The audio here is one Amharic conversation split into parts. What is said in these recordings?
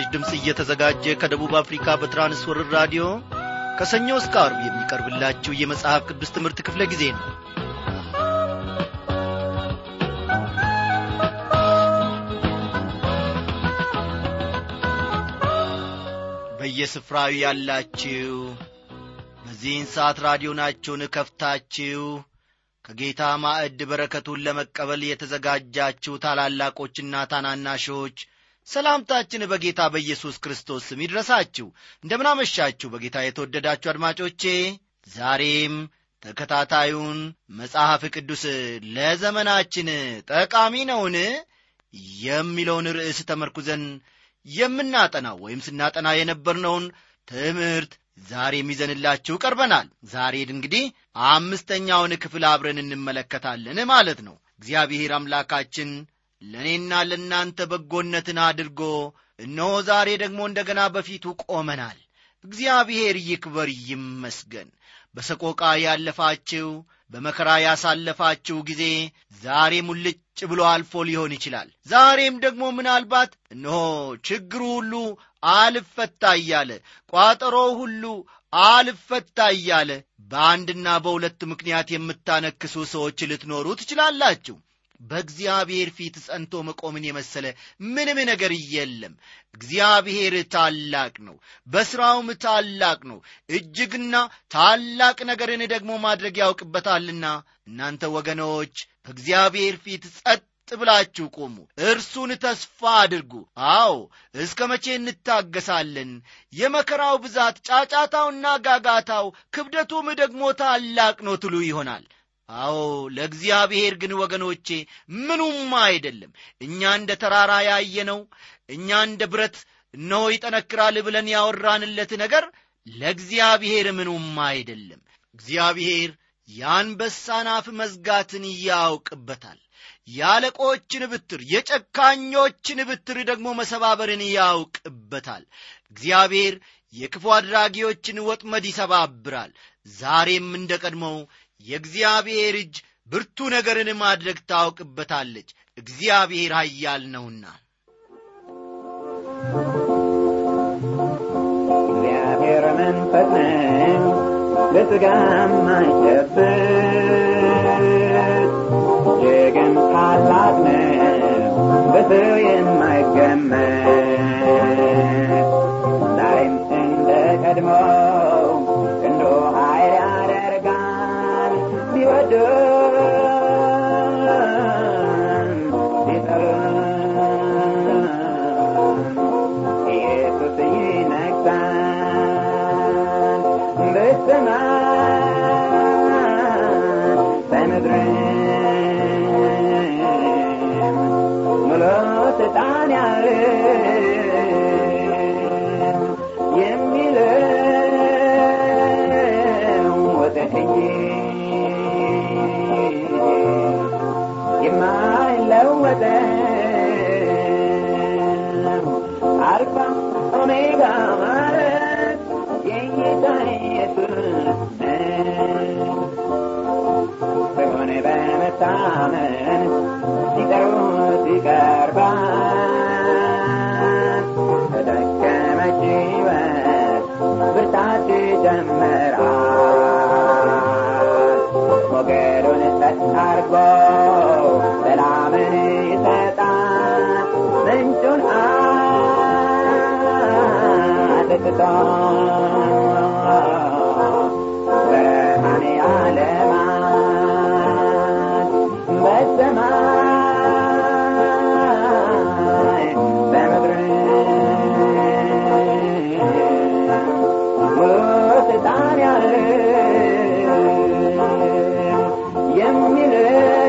ይህ ምስራች ድምፅ እየተዘጋጀ ከደቡብ አፍሪካ በትራንስወርር ራዲዮ ከሰኞ እስከ አርብ የሚቀርብላችሁ የመጽሐፍ ቅዱስ ትምህርት ክፍለ ጊዜ ነው። በየስፍራው ያላችሁ በዚህን ሰዓት ራዲዮናችሁን ከፍታችሁ ከጌታ ማዕድ በረከቱን ለመቀበል የተዘጋጃችሁ ታላላቆችና ታናናሾች ሰላምታችን በጌታ በኢየሱስ ክርስቶስ ስም ይድረሳችሁ። እንደምናመሻችሁ በጌታ የተወደዳችሁ አድማጮቼ ዛሬም ተከታታዩን መጽሐፍ ቅዱስ ለዘመናችን ጠቃሚ ነውን የሚለውን ርዕስ ተመርኩዘን የምናጠናው ወይም ስናጠና የነበርነውን ትምህርት ዛሬም ይዘንላችሁ ቀርበናል። ዛሬ እንግዲህ አምስተኛውን ክፍል አብረን እንመለከታለን ማለት ነው። እግዚአብሔር አምላካችን ለእኔና ለእናንተ በጎነትን አድርጎ እነሆ ዛሬ ደግሞ እንደገና በፊቱ ቆመናል። እግዚአብሔር ይክበር ይመስገን። በሰቆቃ ያለፋችው በመከራ ያሳለፋችሁ ጊዜ ዛሬ ሙልጭ ብሎ አልፎ ሊሆን ይችላል። ዛሬም ደግሞ ምናልባት እነሆ ችግሩ ሁሉ አልፈታ እያለ ቋጠሮው ሁሉ አልፈታ እያለ በአንድና በሁለት ምክንያት የምታነክሱ ሰዎች ልትኖሩ ትችላላችሁ በእግዚአብሔር ፊት ጸንቶ መቆምን የመሰለ ምንም ነገር የለም። እግዚአብሔር ታላቅ ነው። በሥራውም ታላቅ ነው። እጅግና ታላቅ ነገርን ደግሞ ማድረግ ያውቅበታልና እናንተ ወገኖች በእግዚአብሔር ፊት ጸጥ ብላችሁ ቆሙ እርሱን ተስፋ አድርጉ። አዎ እስከ መቼ እንታገሳለን? የመከራው ብዛት ጫጫታውና ጋጋታው ክብደቱም ደግሞ ታላቅ ነው ትሉ ይሆናል አዎ ለእግዚአብሔር ግን ወገኖቼ ምኑም አይደለም። እኛ እንደ ተራራ ያየነው እኛ እንደ ብረት እነሆ ይጠነክራል ብለን ያወራንለት ነገር ለእግዚአብሔር ምኑም አይደለም። እግዚአብሔር የአንበሳን አፍ መዝጋትን ያውቅበታል የአለቆችን ብትር የጨካኞችን ብትር ደግሞ መሰባበርን ያውቅበታል። እግዚአብሔር የክፉ አድራጊዎችን ወጥመድ ይሰባብራል። ዛሬም እንደ ቀድሞው የእግዚአብሔር እጅ ብርቱ ነገርን ማድረግ ታውቅበታለች። እግዚአብሔር ኃያል ነውና። እግዚአብሔር መንፈስ ነው ለሥጋም አይጨብጥ። እጅግም ታላቅ ነው በሰው የማይገመት ስልጣን ጸጥ አርጎ ሰላምን ይሰጣል። ምንጩን አጥጥቶ ብርሃን ያለማል በሰማይ በምድር ሙሉ ስልጣን የሚለው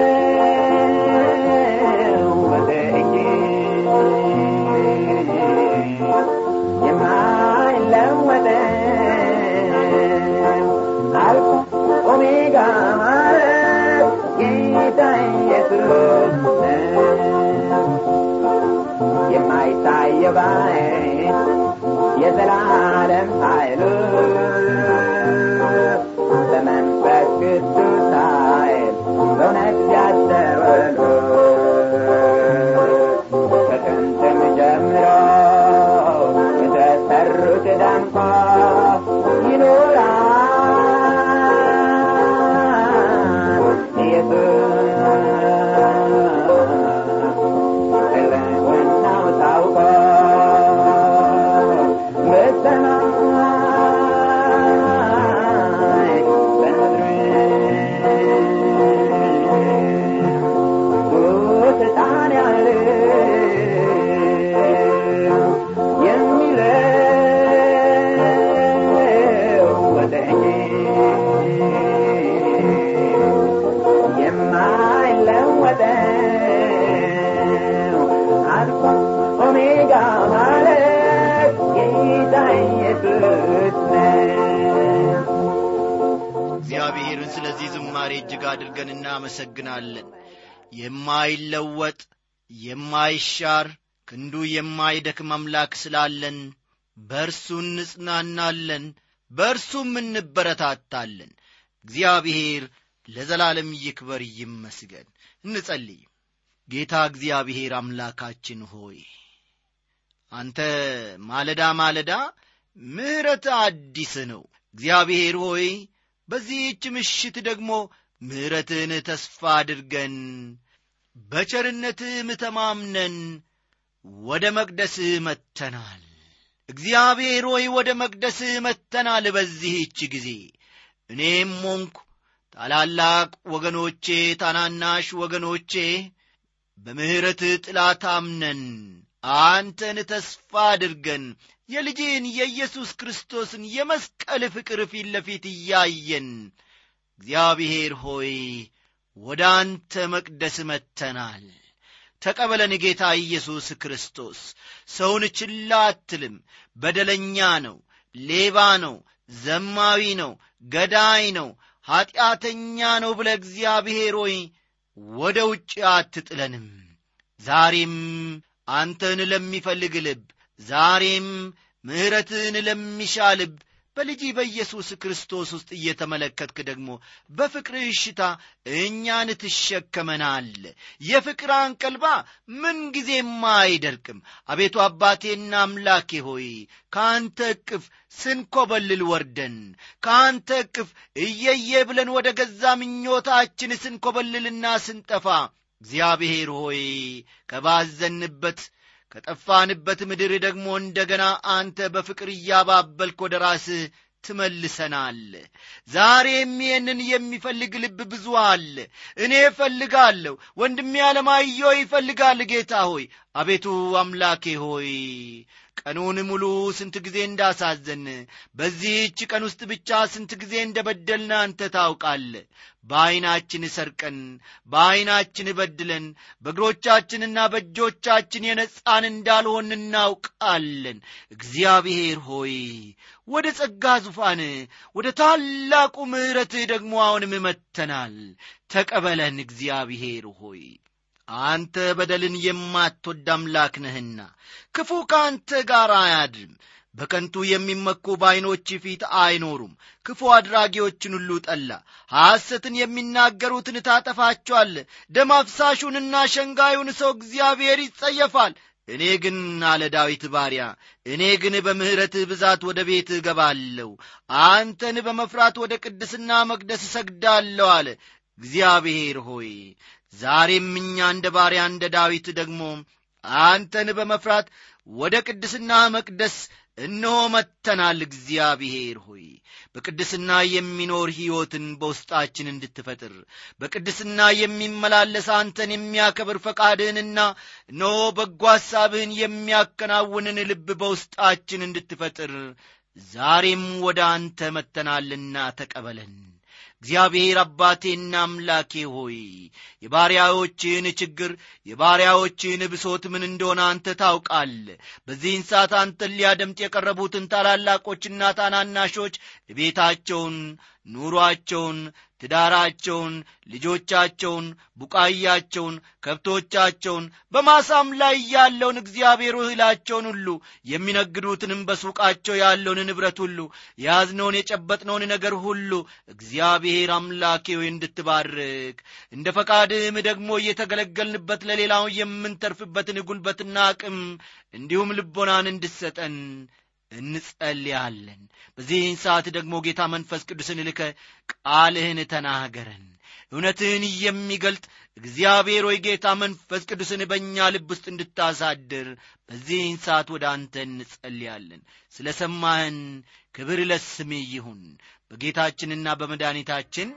የማይሻር ክንዱ የማይደክም አምላክ ስላለን በእርሱ እንጽናናለን በእርሱም እንበረታታለን። እግዚአብሔር ለዘላለም ይክበር ይመስገን። እንጸልይ። ጌታ እግዚአብሔር አምላካችን ሆይ አንተ ማለዳ ማለዳ ምሕረት አዲስ ነው። እግዚአብሔር ሆይ በዚህች ምሽት ደግሞ ምሕረትህን ተስፋ አድርገን በቸርነትህም ተማምነን ወደ መቅደስህ መጥተናል። እግዚአብሔር ሆይ ወደ መቅደስህ መጥተናል በዚህች ጊዜ። እኔም ሞንኩ ታላላቅ ወገኖቼ ታናናሽ ወገኖቼ በምሕረትህ ጥላ ታምነን አንተን ተስፋ አድርገን የልጅን የኢየሱስ ክርስቶስን የመስቀል ፍቅር ፊት ለፊት እያየን እግዚአብሔር ሆይ ወደ አንተ መቅደስ መጥተናል። ተቀበለን ጌታ ኢየሱስ ክርስቶስ። ሰውን ችላ አትልም። በደለኛ ነው። ሌባ ነው። ዘማዊ ነው። ገዳይ ነው። ኀጢአተኛ ነው ብለ እግዚአብሔር ሆይ ወደ ውጭ አትጥለንም። ዛሬም አንተን ለሚፈልግ ልብ ዛሬም ምሕረትን ለሚሻ ልብ በልጅ በኢየሱስ ክርስቶስ ውስጥ እየተመለከትክ ደግሞ በፍቅር እሽታ እኛን ትሸከመናል። የፍቅር አንቀልባ ምንጊዜም አይደርቅም። አቤቱ አባቴና አምላኬ ሆይ ከአንተ እቅፍ ስንኰበልል ወርደን ከአንተ እቅፍ እየየ ብለን ወደ ገዛ ምኞታችን ስንኰበልልና ስንጠፋ እግዚአብሔር ሆይ ከባዘንበት ከጠፋንበት ምድር ደግሞ እንደገና አንተ በፍቅር እያባበልክ ወደ ራስህ ትመልሰናል። ዛሬም ይህንን የሚፈልግ ልብ ብዙ አለ። እኔ እፈልጋለሁ ወንድሜ አለማየሁ ይፈልጋል። ጌታ ሆይ አቤቱ አምላኬ ሆይ ቀኑን ሙሉ ስንት ጊዜ እንዳሳዘን በዚህች ቀን ውስጥ ብቻ ስንት ጊዜ እንደ በደልን አንተ ታውቃለ በዐይናችን ሰርቀን በዐይናችን በድለን በእግሮቻችንና በእጆቻችን የነጻን እንዳልሆን እናውቃለን። እግዚአብሔር ሆይ ወደ ጸጋ ዙፋን ወደ ታላቁ ምሕረትህ ደግሞ አሁንም መጥተናል። ተቀበለን እግዚአብሔር ሆይ አንተ በደልን የማትወድ አምላክ ነህና ክፉ ከአንተ ጋር አያድርም። በከንቱ የሚመኩ በዐይኖች ፊት አይኖሩም። ክፉ አድራጊዎችን ሁሉ ጠላ። ሐሰትን የሚናገሩትን ታጠፋቸዋለ ደም አፍሳሹንና ሸንጋዩን ሰው እግዚአብሔር ይጸየፋል። እኔ ግን አለ ዳዊት ባሪያ እኔ ግን በምሕረትህ ብዛት ወደ ቤት እገባለሁ። አንተን በመፍራት ወደ ቅድስና መቅደስ እሰግዳለሁ አለ። እግዚአብሔር ሆይ ዛሬም እኛ እንደ ባሪያ እንደ ዳዊት ደግሞ አንተን በመፍራት ወደ ቅድስና መቅደስ እነሆ መጥተናል። እግዚአብሔር ሆይ በቅድስና የሚኖር ሕይወትን በውስጣችን እንድትፈጥር በቅድስና የሚመላለስ አንተን የሚያከብር ፈቃድህንና እነሆ በጎ ሐሳብህን የሚያከናውንን ልብ በውስጣችን እንድትፈጥር ዛሬም ወደ አንተ መጥተናልና ተቀበለን እግዚአብሔር አባቴና አምላኬ ሆይ የባሪያዎችህን ችግር የባሪያዎችህን ብሶት ምን እንደሆነ አንተ ታውቃል በዚህን ሰዓት አንተን ሊያደምጥ የቀረቡትን ታላላቆችና ታናናሾች ቤታቸውን ኑሮአቸውን ትዳራቸውን ልጆቻቸውን ቡቃያቸውን ከብቶቻቸውን በማሳም ላይ ያለውን እግዚአብሔር እህላቸውን ሁሉ የሚነግዱትንም በሱቃቸው ያለውን ንብረት ሁሉ የያዝነውን የጨበጥነውን ነገር ሁሉ እግዚአብሔር አምላኬ ሆይ እንድትባርክ። እንደ ፈቃድህም ደግሞ እየተገለገልንበት ለሌላው የምንተርፍበትን ጉልበትና አቅም እንዲሁም ልቦናን እንድሰጠን እንጸልያለን። በዚህን ሰዓት ደግሞ ጌታ መንፈስ ቅዱስን ልከ ቃልህን ተናገረን። እውነትህን የሚገልጥ እግዚአብሔር ሆይ ጌታ መንፈስ ቅዱስን በእኛ ልብ ውስጥ እንድታሳድር በዚህን ሰዓት ወደ አንተ እንጸልያለን። ስለ ሰማህን ክብር ለስም ይሁን። በጌታችንና በመድኃኒታችን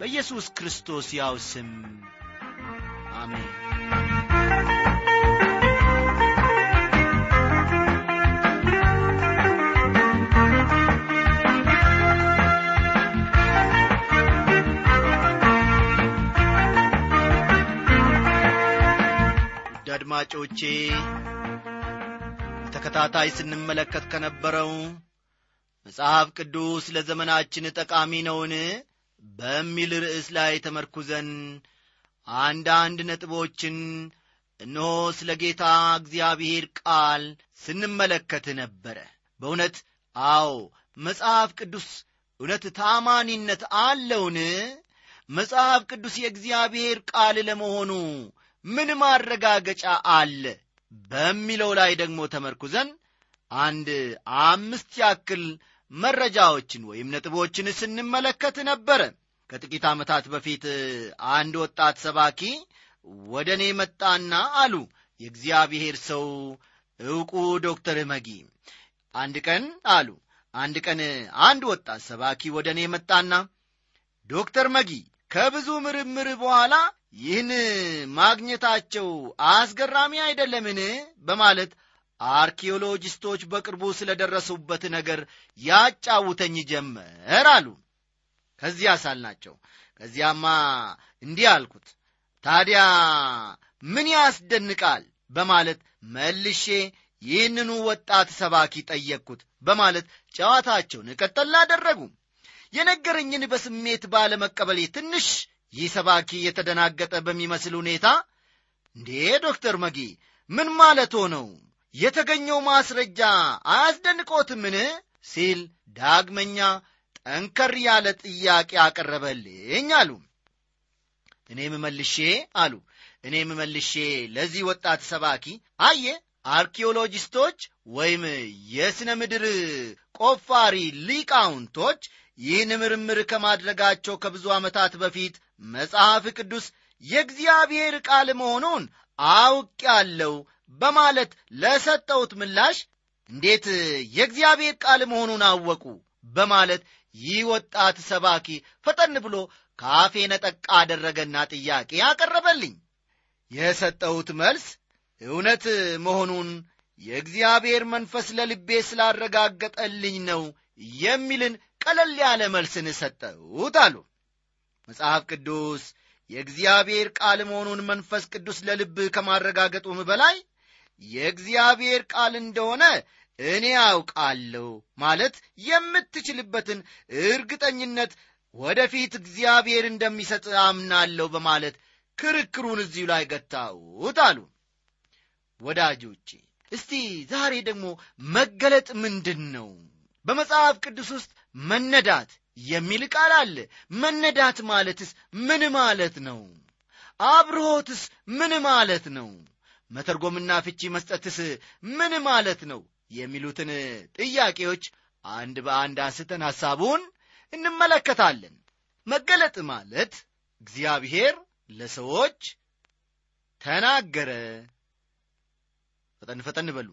በኢየሱስ ክርስቶስ ያው ስም አሜን አድማጮቼ በተከታታይ ስንመለከት ከነበረው መጽሐፍ ቅዱስ ለዘመናችን ጠቃሚ ነውን? በሚል ርዕስ ላይ ተመርኩዘን አንዳንድ ነጥቦችን እነሆ ስለ ጌታ እግዚአብሔር ቃል ስንመለከት ነበረ። በእውነት አዎ መጽሐፍ ቅዱስ እውነት ታማኒነት አለውን? መጽሐፍ ቅዱስ የእግዚአብሔር ቃል ለመሆኑ ምን ማረጋገጫ አለ በሚለው ላይ ደግሞ ተመርኩዘን አንድ አምስት ያክል መረጃዎችን ወይም ነጥቦችን ስንመለከት ነበረ። ከጥቂት ዓመታት በፊት አንድ ወጣት ሰባኪ ወደ እኔ መጣና አሉ የእግዚአብሔር ሰው ዕውቁ ዶክተር መጊ. አንድ ቀን አሉ አንድ ቀን አንድ ወጣት ሰባኪ ወደ እኔ መጣና ዶክተር መጊ ከብዙ ምርምር በኋላ ይህን ማግኘታቸው አስገራሚ አይደለምን? በማለት አርኪኦሎጂስቶች በቅርቡ ስለ ደረሱበት ነገር ያጫውተኝ ጀመር አሉ። ከዚያ ሳልናቸው ከዚያማ እንዲህ አልኩት። ታዲያ ምን ያስደንቃል? በማለት መልሼ ይህንኑ ወጣት ሰባኪ ጠየቅኩት። በማለት ጨዋታቸውን ቀጠል አደረጉ። የነገረኝን በስሜት ባለመቀበሌ ትንሽ ይህ ሰባኪ የተደናገጠ በሚመስል ሁኔታ እንዴ ዶክተር መጊ ምን ማለት ሆነው? የተገኘው ማስረጃ አያስደንቆትምን? ሲል ዳግመኛ ጠንከር ያለ ጥያቄ አቀረበልኝ አሉ። እኔም መልሼ አሉ እኔም መልሼ ለዚህ ወጣት ሰባኪ አየ አርኪኦሎጂስቶች ወይም የሥነ ምድር ቆፋሪ ሊቃውንቶች ይህን ምርምር ከማድረጋቸው ከብዙ ዓመታት በፊት መጽሐፍ ቅዱስ የእግዚአብሔር ቃል መሆኑን አውቅ ያለው በማለት ለሰጠውት ምላሽ እንዴት የእግዚአብሔር ቃል መሆኑን አወቁ በማለት ይህ ወጣት ሰባኪ ፈጠን ብሎ ካፌ ነጠቅ አደረገና ጥያቄ አቀረበልኝ። የሰጠውት መልስ እውነት መሆኑን የእግዚአብሔር መንፈስ ለልቤ ስላረጋገጠልኝ ነው የሚልን ቀለል ያለ መልስን ሰጠሁት አሉ። መጽሐፍ ቅዱስ የእግዚአብሔር ቃል መሆኑን መንፈስ ቅዱስ ለልብ ከማረጋገጡም በላይ የእግዚአብሔር ቃል እንደሆነ እኔ አውቃለሁ ማለት የምትችልበትን እርግጠኝነት ወደፊት እግዚአብሔር እንደሚሰጥ አምናለሁ በማለት ክርክሩን እዚሁ ላይ ገታሁት አሉ። ወዳጆቼ እስቲ ዛሬ ደግሞ መገለጥ ምንድን ነው በመጽሐፍ ቅዱስ ውስጥ መነዳት የሚል ቃል አለ። መነዳት ማለትስ ምን ማለት ነው? አብርሆትስ ምን ማለት ነው? መተርጎምና ፍቺ መስጠትስ ምን ማለት ነው? የሚሉትን ጥያቄዎች አንድ በአንድ አንስተን ሐሳቡን እንመለከታለን። መገለጥ ማለት እግዚአብሔር ለሰዎች ተናገረ። ፈጠን ፈጠን በሉ።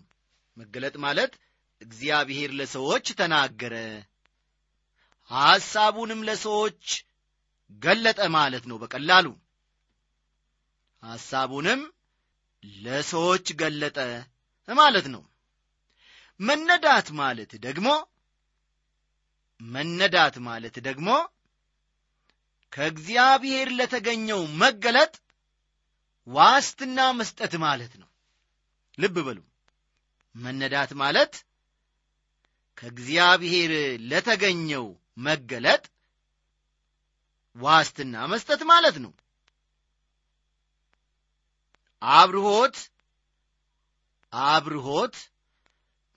መገለጥ ማለት እግዚአብሔር ለሰዎች ተናገረ ሐሳቡንም ለሰዎች ገለጠ ማለት ነው በቀላሉ። ሐሳቡንም ለሰዎች ገለጠ ማለት ነው። መነዳት ማለት ደግሞ መነዳት ማለት ደግሞ ከእግዚአብሔር ለተገኘው መገለጥ ዋስትና መስጠት ማለት ነው። ልብ በሉ። መነዳት ማለት ከእግዚአብሔር ለተገኘው መገለጥ ዋስትና መስጠት ማለት ነው። አብርሆት አብርሆት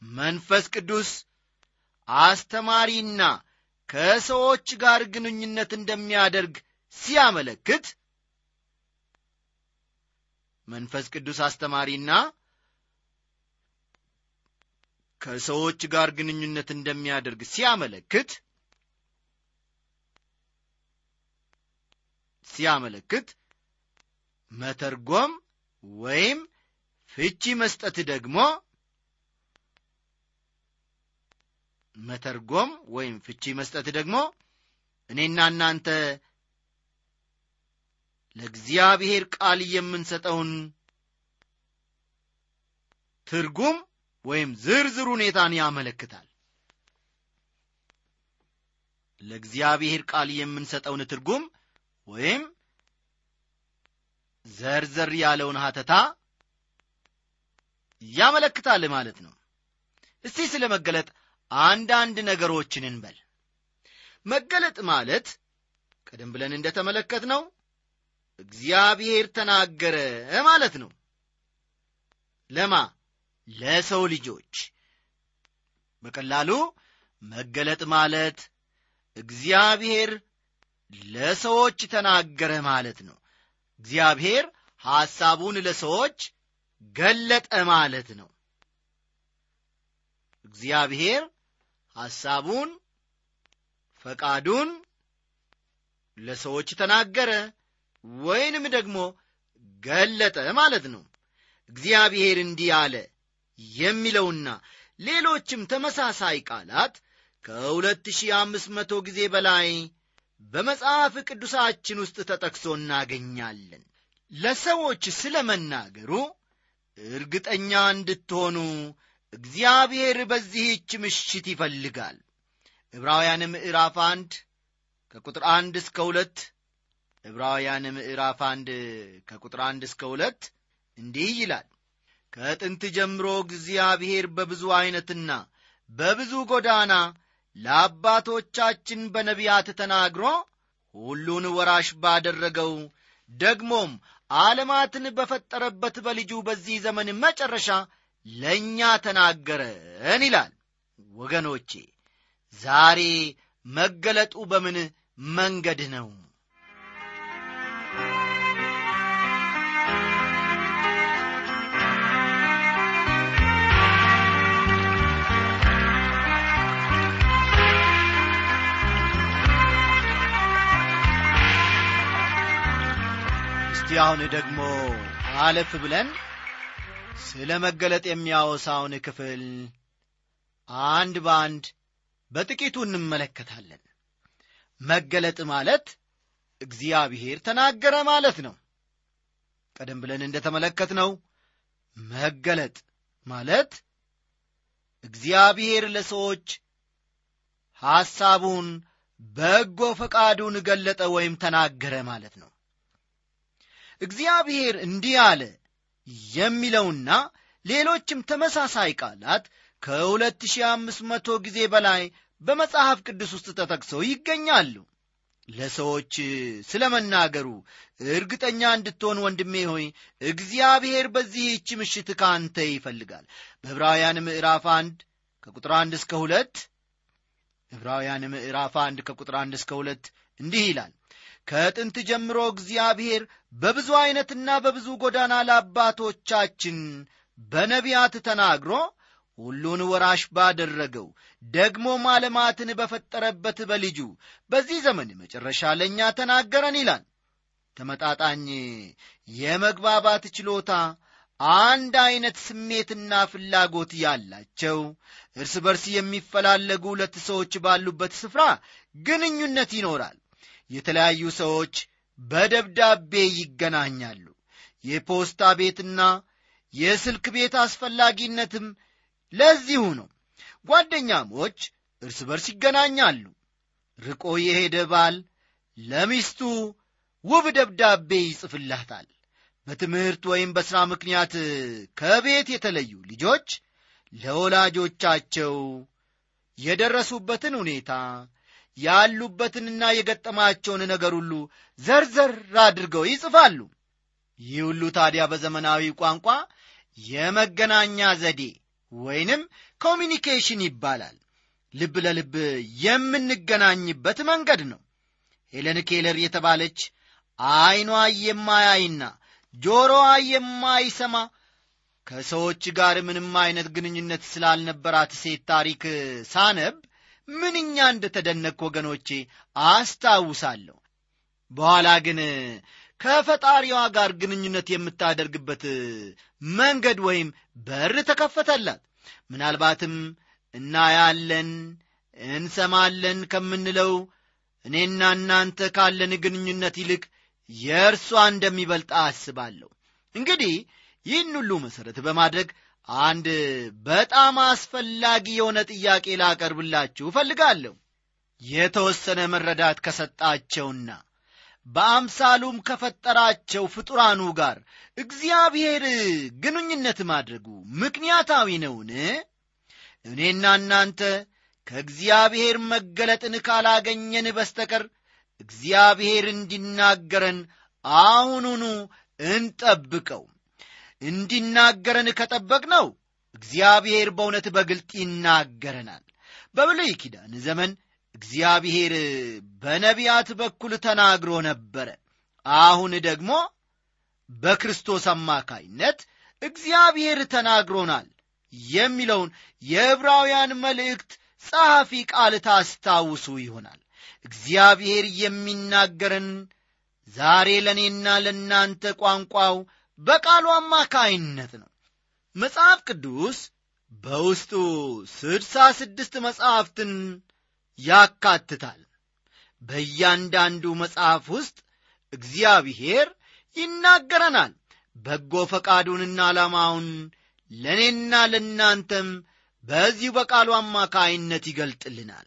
መንፈስ ቅዱስ አስተማሪና ከሰዎች ጋር ግንኙነት እንደሚያደርግ ሲያመለክት መንፈስ ቅዱስ አስተማሪና ከሰዎች ጋር ግንኙነት እንደሚያደርግ ሲያመለክት ሲያመለክት መተርጎም ወይም ፍቺ መስጠት ደግሞ መተርጎም ወይም ፍቺ መስጠት ደግሞ እኔና እናንተ ለእግዚአብሔር ቃል የምንሰጠውን ትርጉም ወይም ዝርዝር ሁኔታን ያመለክታል። ለእግዚአብሔር ቃል የምንሰጠውን ትርጉም ወይም ዘርዘር ያለውን ሀተታ ያመለክታል ማለት ነው። እስቲ ስለ መገለጥ አንዳንድ ነገሮችን እንበል። መገለጥ ማለት ቀደም ብለን እንደተመለከት ነው እግዚአብሔር ተናገረ ማለት ነው። ለማ? ለሰው ልጆች። በቀላሉ መገለጥ ማለት እግዚአብሔር ለሰዎች ተናገረ ማለት ነው። እግዚአብሔር ሐሳቡን ለሰዎች ገለጠ ማለት ነው። እግዚአብሔር ሐሳቡን ፈቃዱን ለሰዎች ተናገረ ወይንም ደግሞ ገለጠ ማለት ነው። እግዚአብሔር እንዲህ አለ የሚለውና ሌሎችም ተመሳሳይ ቃላት ከሁለት ሺህ አምስት መቶ ጊዜ በላይ በመጽሐፍ ቅዱሳችን ውስጥ ተጠቅሶ እናገኛለን። ለሰዎች ስለ መናገሩ እርግጠኛ እንድትሆኑ እግዚአብሔር በዚህች ምሽት ይፈልጋል። ዕብራውያን ምዕራፍ አንድ ከቁጥር አንድ እስከ ሁለት ዕብራውያን ምዕራፍ አንድ ከቁጥር አንድ እስከ ሁለት እንዲህ ይላል። ከጥንት ጀምሮ እግዚአብሔር በብዙ ዐይነትና በብዙ ጎዳና ለአባቶቻችን በነቢያት ተናግሮ ሁሉን ወራሽ ባደረገው ደግሞም ዓለማትን በፈጠረበት በልጁ በዚህ ዘመን መጨረሻ ለእኛ ተናገረን ይላል። ወገኖቼ ዛሬ መገለጡ በምን መንገድ ነው እስቲ አሁን ደግሞ አለፍ ብለን ስለ መገለጥ የሚያወሳውን ክፍል አንድ በአንድ በጥቂቱ እንመለከታለን። መገለጥ ማለት እግዚአብሔር ተናገረ ማለት ነው። ቀደም ብለን እንደ ተመለከትነው መገለጥ ማለት እግዚአብሔር ለሰዎች ሐሳቡን በጎ ፈቃዱን ገለጠ ወይም ተናገረ ማለት ነው እግዚአብሔር እንዲህ አለ የሚለውና ሌሎችም ተመሳሳይ ቃላት ከሁለት ሺህ አምስት መቶ ጊዜ በላይ በመጽሐፍ ቅዱስ ውስጥ ተጠቅሰው ይገኛሉ። ለሰዎች ስለ መናገሩ እርግጠኛ እንድትሆን ወንድሜ ሆይ እግዚአብሔር በዚህች ምሽት ካንተ ይፈልጋል። በዕብራውያን ምዕራፍ አንድ ከቁጥር አንድ እስከ ሁለት ዕብራውያን ምዕራፍ አንድ ከቁጥር አንድ እስከ ሁለት እንዲህ ይላል ከጥንት ጀምሮ እግዚአብሔር በብዙ ዐይነትና በብዙ ጎዳና ለአባቶቻችን በነቢያት ተናግሮ ሁሉን ወራሽ ባደረገው ደግሞም ዓለማትን በፈጠረበት በልጁ በዚህ ዘመን መጨረሻ ለእኛ ተናገረን ይላል። ተመጣጣኝ የመግባባት ችሎታ አንድ ዐይነት ስሜትና ፍላጎት ያላቸው እርስ በርስ የሚፈላለጉ ሁለት ሰዎች ባሉበት ስፍራ ግንኙነት ይኖራል የተለያዩ ሰዎች በደብዳቤ ይገናኛሉ። የፖስታ ቤትና የስልክ ቤት አስፈላጊነትም ለዚሁ ነው። ጓደኛሞች እርስ በርስ ይገናኛሉ። ርቆ የሄደ ባል ለሚስቱ ውብ ደብዳቤ ይጽፍላታል። በትምህርት ወይም በሥራ ምክንያት ከቤት የተለዩ ልጆች ለወላጆቻቸው የደረሱበትን ሁኔታ ያሉበትንና የገጠማቸውን ነገር ሁሉ ዘርዘር አድርገው ይጽፋሉ። ይህ ሁሉ ታዲያ በዘመናዊ ቋንቋ የመገናኛ ዘዴ ወይንም communication ይባላል። ልብ ለልብ የምንገናኝበት መንገድ ነው። ሄለን ኬለር የተባለች ዐይኗ የማያይና ጆሮዋ የማይሰማ ከሰዎች ጋር ምንም አይነት ግንኙነት ስላልነበራት ሴት ታሪክ ሳነብ ምንኛ እንደ ተደነቅ ወገኖቼ አስታውሳለሁ። በኋላ ግን ከፈጣሪዋ ጋር ግንኙነት የምታደርግበት መንገድ ወይም በር ተከፈተላት። ምናልባትም እናያለን እንሰማለን ከምንለው እኔና እናንተ ካለን ግንኙነት ይልቅ የእርሷ እንደሚበልጥ አስባለሁ። እንግዲህ ይህን ሁሉ መሠረት በማድረግ አንድ በጣም አስፈላጊ የሆነ ጥያቄ ላቀርብላችሁ እፈልጋለሁ። የተወሰነ መረዳት ከሰጣቸውና በአምሳሉም ከፈጠራቸው ፍጡራኑ ጋር እግዚአብሔር ግንኙነት ማድረጉ ምክንያታዊ ነውን? እኔና እናንተ ከእግዚአብሔር መገለጥን ካላገኘን በስተቀር እግዚአብሔር እንዲናገረን አሁኑኑ እንጠብቀው እንዲናገረን ከጠበቅነው እግዚአብሔር በእውነት በግልጥ ይናገረናል። በብሉይ ኪዳን ዘመን እግዚአብሔር በነቢያት በኩል ተናግሮ ነበረ። አሁን ደግሞ በክርስቶስ አማካይነት እግዚአብሔር ተናግሮናል የሚለውን የዕብራውያን መልእክት ጸሐፊ ቃል ታስታውሱ ይሆናል። እግዚአብሔር የሚናገረን ዛሬ ለእኔና ለእናንተ ቋንቋው በቃሉ አማካይነት ነው። መጽሐፍ ቅዱስ በውስጡ ስድሳ ስድስት መጽሐፍትን ያካትታል። በእያንዳንዱ መጽሐፍ ውስጥ እግዚአብሔር ይናገረናል። በጎ ፈቃዱንና ዓላማውን ለእኔና ለእናንተም በዚሁ በቃሉ አማካይነት ይገልጥልናል።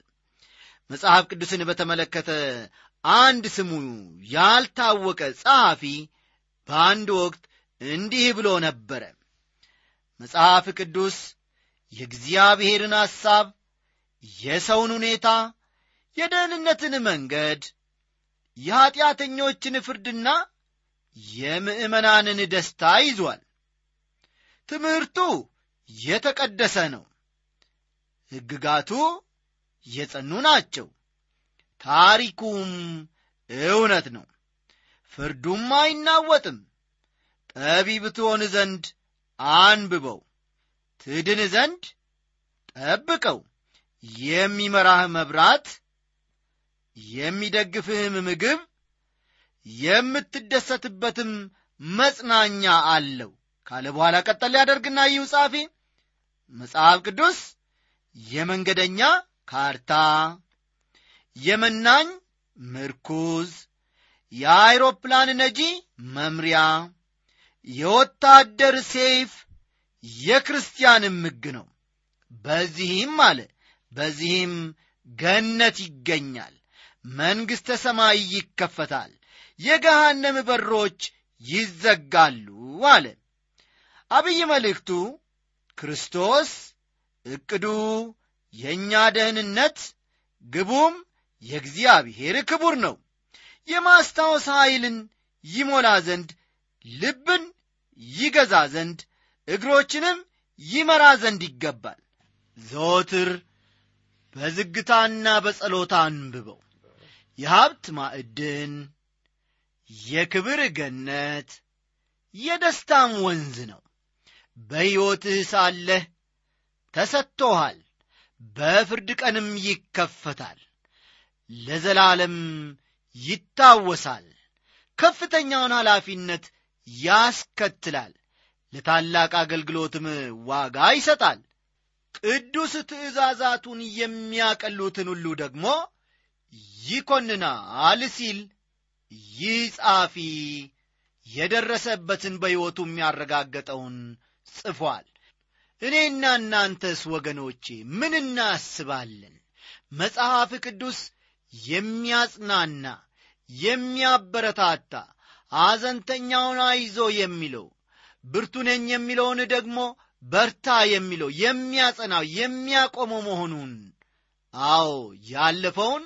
መጽሐፍ ቅዱስን በተመለከተ አንድ ስሙ ያልታወቀ ጸሐፊ በአንድ ወቅት እንዲህ ብሎ ነበረ። መጽሐፍ ቅዱስ የእግዚአብሔርን ሐሳብ የሰውን ሁኔታ የደህንነትን መንገድ የኀጢአተኞችን ፍርድና የምዕመናንን ደስታ ይዟል። ትምህርቱ የተቀደሰ ነው። ሕግጋቱ የጸኑ ናቸው። ታሪኩም እውነት ነው። ፍርዱም አይናወጥም ጠቢብ ትሆን ዘንድ አንብበው ትድን ዘንድ ጠብቀው። የሚመራህ መብራት የሚደግፍህም ምግብ የምትደሰትበትም መጽናኛ አለው። ካለ በኋላ ቀጠል ያደርግና ይህ ጻፊ መጽሐፍ ቅዱስ የመንገደኛ ካርታ የመናኝ ምርኩዝ የአይሮፕላን ነጂ መምሪያ የወታደር ሴይፍ የክርስቲያንም ሕግ ነው። በዚህም አለ በዚህም ገነት ይገኛል መንግሥተ ሰማይ ይከፈታል የገሃነም በሮች ይዘጋሉ አለ። አብይ መልእክቱ ክርስቶስ ዕቅዱ የእኛ ደህንነት ግቡም የእግዚአብሔር ክቡር ነው። የማስታወስ ኃይልን ይሞላ ዘንድ ልብን ይገዛ ዘንድ እግሮችንም ይመራ ዘንድ ይገባል። ዘወትር በዝግታና በጸሎታ አንብበው። የሀብት ማዕድን የክብር ገነት የደስታም ወንዝ ነው። በሕይወትህ ሳለህ ተሰጥቶሃል በፍርድ ቀንም ይከፈታል ለዘላለም ይታወሳል። ከፍተኛውን ኃላፊነት ያስከትላል። ለታላቅ አገልግሎትም ዋጋ ይሰጣል። ቅዱስ ትእዛዛቱን የሚያቀሉትን ሁሉ ደግሞ ይኮንናል ሲል ይህ ጻፊ የደረሰበትን በሕይወቱ የሚያረጋገጠውን ጽፏል። እኔና እናንተስ ወገኖቼ ምን እናስባለን? መጽሐፍ ቅዱስ የሚያጽናና የሚያበረታታ አዘንተኛውን አይዞ የሚለው ብርቱ ነኝ የሚለውን ደግሞ በርታ የሚለው የሚያጸናው የሚያቆመው መሆኑን አዎ ያለፈውን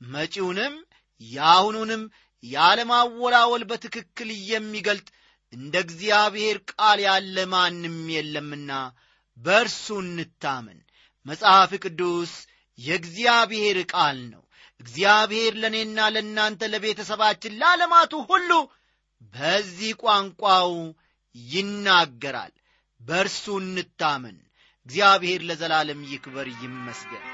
መጪውንም የአሁኑንም ያለማወላወል በትክክል የሚገልጥ እንደ እግዚአብሔር ቃል ያለ ማንም የለምና በእርሱ እንታመን። መጽሐፍ ቅዱስ የእግዚአብሔር ቃል ነው እግዚአብሔር ለእኔና ለእናንተ ለቤተሰባችን ለዓለማቱ ሁሉ በዚህ ቋንቋው ይናገራል። በእርሱ እንታመን። እግዚአብሔር ለዘላለም ይክበር ይመስገን።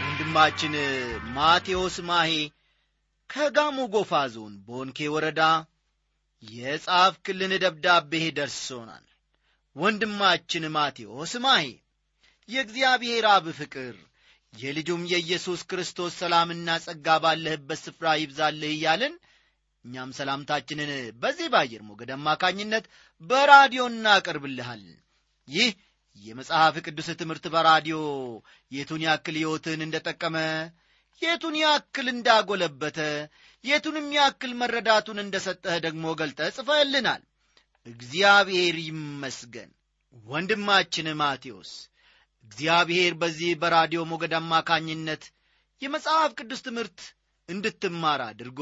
ወንድማችን ማቴዎስ ማሄ ከጋሞ ጎፋ ዞን ቦንኬ ወረዳ የጻፍክልን ደብዳቤ ደርሶናል። ወንድማችን ማቴዎስ ማሄ የእግዚአብሔር አብ ፍቅር የልጁም የኢየሱስ ክርስቶስ ሰላምና ጸጋ ባለህበት ስፍራ ይብዛልህ እያልን እኛም ሰላምታችንን በዚህ በአየር ሞገድ አማካኝነት በራዲዮ እናቀርብልሃለን። ይህ የመጽሐፍ ቅዱስ ትምህርት በራዲዮ የቱን ያክል ሕይወትን እንደ ጠቀመ የቱን ያክል እንዳጎለበተ የቱንም ያክል መረዳቱን እንደ ሰጠህ ደግሞ ገልጠ ጽፈህልናል። እግዚአብሔር ይመስገን። ወንድማችን ማቴዎስ እግዚአብሔር በዚህ በራዲዮ ሞገድ አማካኝነት የመጽሐፍ ቅዱስ ትምህርት እንድትማር አድርጎ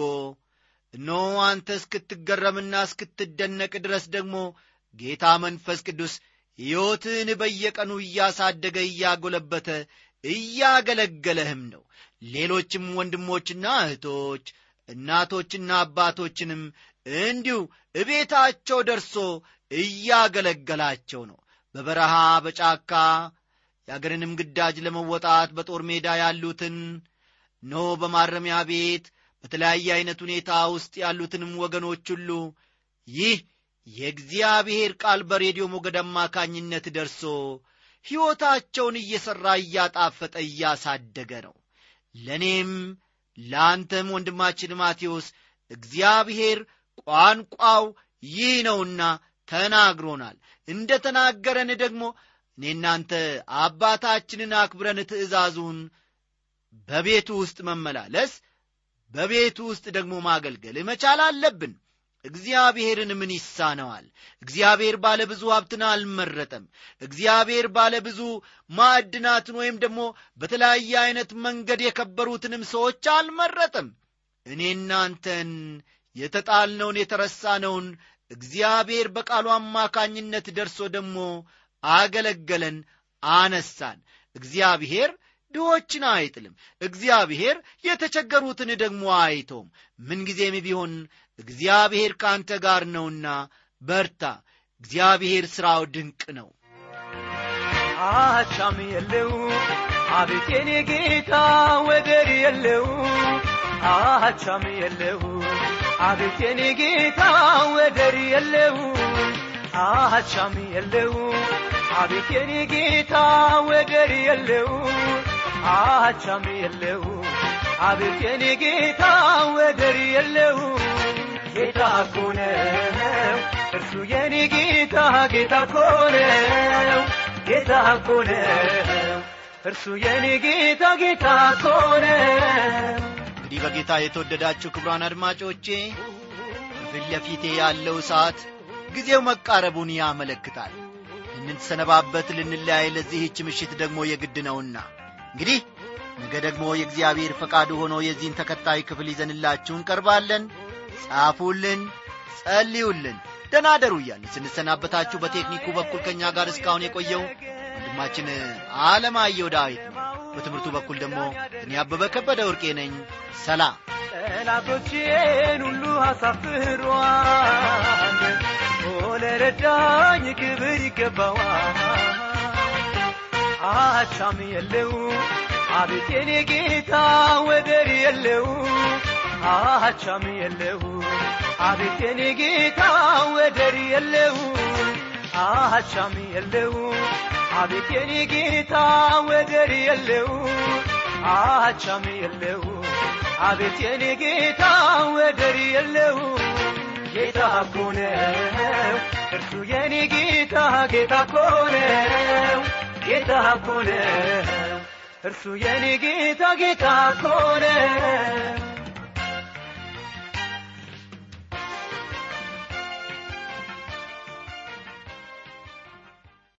እነሆ አንተ እስክትገረምና እስክትደነቅ ድረስ ደግሞ ጌታ መንፈስ ቅዱስ ሕይወትህን በየቀኑ እያሳደገ እያጎለበተ እያገለገለህም ነው። ሌሎችም ወንድሞችና እህቶች እናቶችና አባቶችንም እንዲሁ እቤታቸው ደርሶ እያገለገላቸው ነው። በበረሃ በጫካ የአገርንም ግዳጅ ለመወጣት በጦር ሜዳ ያሉትን ኖ በማረሚያ ቤት በተለያየ ዐይነት ሁኔታ ውስጥ ያሉትንም ወገኖች ሁሉ ይህ የእግዚአብሔር ቃል በሬዲዮ ሞገድ አማካኝነት ደርሶ ሕይወታቸውን እየሠራ እያጣፈጠ እያሳደገ ነው። ለእኔም ለአንተም ወንድማችን ማቴዎስ እግዚአብሔር ቋንቋው ይህ ነውና ተናግሮናል። እንደ ተናገረን ደግሞ እኔ እናንተ አባታችንን አክብረን ትእዛዙን በቤቱ ውስጥ መመላለስ በቤቱ ውስጥ ደግሞ ማገልገል መቻል አለብን እግዚአብሔርን ምን ይሳነዋል? እግዚአብሔር ባለ ብዙ ሀብትን አልመረጠም። እግዚአብሔር ባለ ብዙ ማዕድናትን ወይም ደግሞ በተለያየ ዐይነት መንገድ የከበሩትንም ሰዎች አልመረጠም። እኔ እናንተን የተጣልነውን የተረሳነውን እግዚአብሔር በቃሉ አማካኝነት ደርሶ ደግሞ አገለገለን አነሳን። እግዚአብሔር ድሆችን አይጥልም። እግዚአብሔር የተቸገሩትን ደግሞ አይቶም ምንጊዜም ቢሆን እግዚአብሔር ከአንተ ጋር ነውና በርታ። እግዚአብሔር ሥራው ድንቅ ነው። አቻም የለው አቤት የኔ ጌታ ወደር የለው። አቻም የለው አቤት የኔ ጌታ ወደር የለው። አቻም የለው አቤት የኔ ጌታ ወደር የለው። አቻም የለው አቤት የኔ ጌታ ወደር የለው ጌታ እኮ ነው እርሱ የኔ ጌታ ጌታ እኮ ነው ጌታ እኮ ነው እርሱ የኔ ጌታ ጌታ እኮ ነው እንግዲህ በጌታ የተወደዳችሁ ክብሯን አድማጮቼ በፊት ለፊቴ ያለው ሰዓት ጊዜው መቃረቡን ያመለክታል። ልንሰነባበት ልንለያይ ለዚህች ምሽት ደግሞ የግድ ነውና። እንግዲህ ነገ ደግሞ የእግዚአብሔር ፈቃዱ ሆኖ የዚህን ተከታይ ክፍል ይዘንላችሁ እንቀርባለን ጻፉልን ጸልዩልን። ደናደሩ እያልን ስንሰናበታችሁ በቴክኒኩ በኩል ከእኛ ጋር እስካሁን የቆየው ወንድማችን አለማየሁ ዳዊት ነው። በትምህርቱ በኩል ደግሞ እኔ አበበ ከበደ ወርቄ ነኝ። ሰላም። ጠላቶቼን ሁሉ አሳፍሯል። ለረዳኝ ክብር ይገባዋል። አቻም የለው አቤት የኔ ጌታ ወደር የለው አቻም የለው አቤት የኔ ጌታ ወደር የለው አቻም የለው አቤት የኔ ጌታ ወደር የለው አቻም የለው አቤት የኔ ጌታ ወደር የለው ጌታ እኮ ነው እርሱ የኔ ጌታ ጌታ እኮ ነው። ጌታ እኮ ነው እርሱ የኔ ጌታ ጌታ እኮ ነው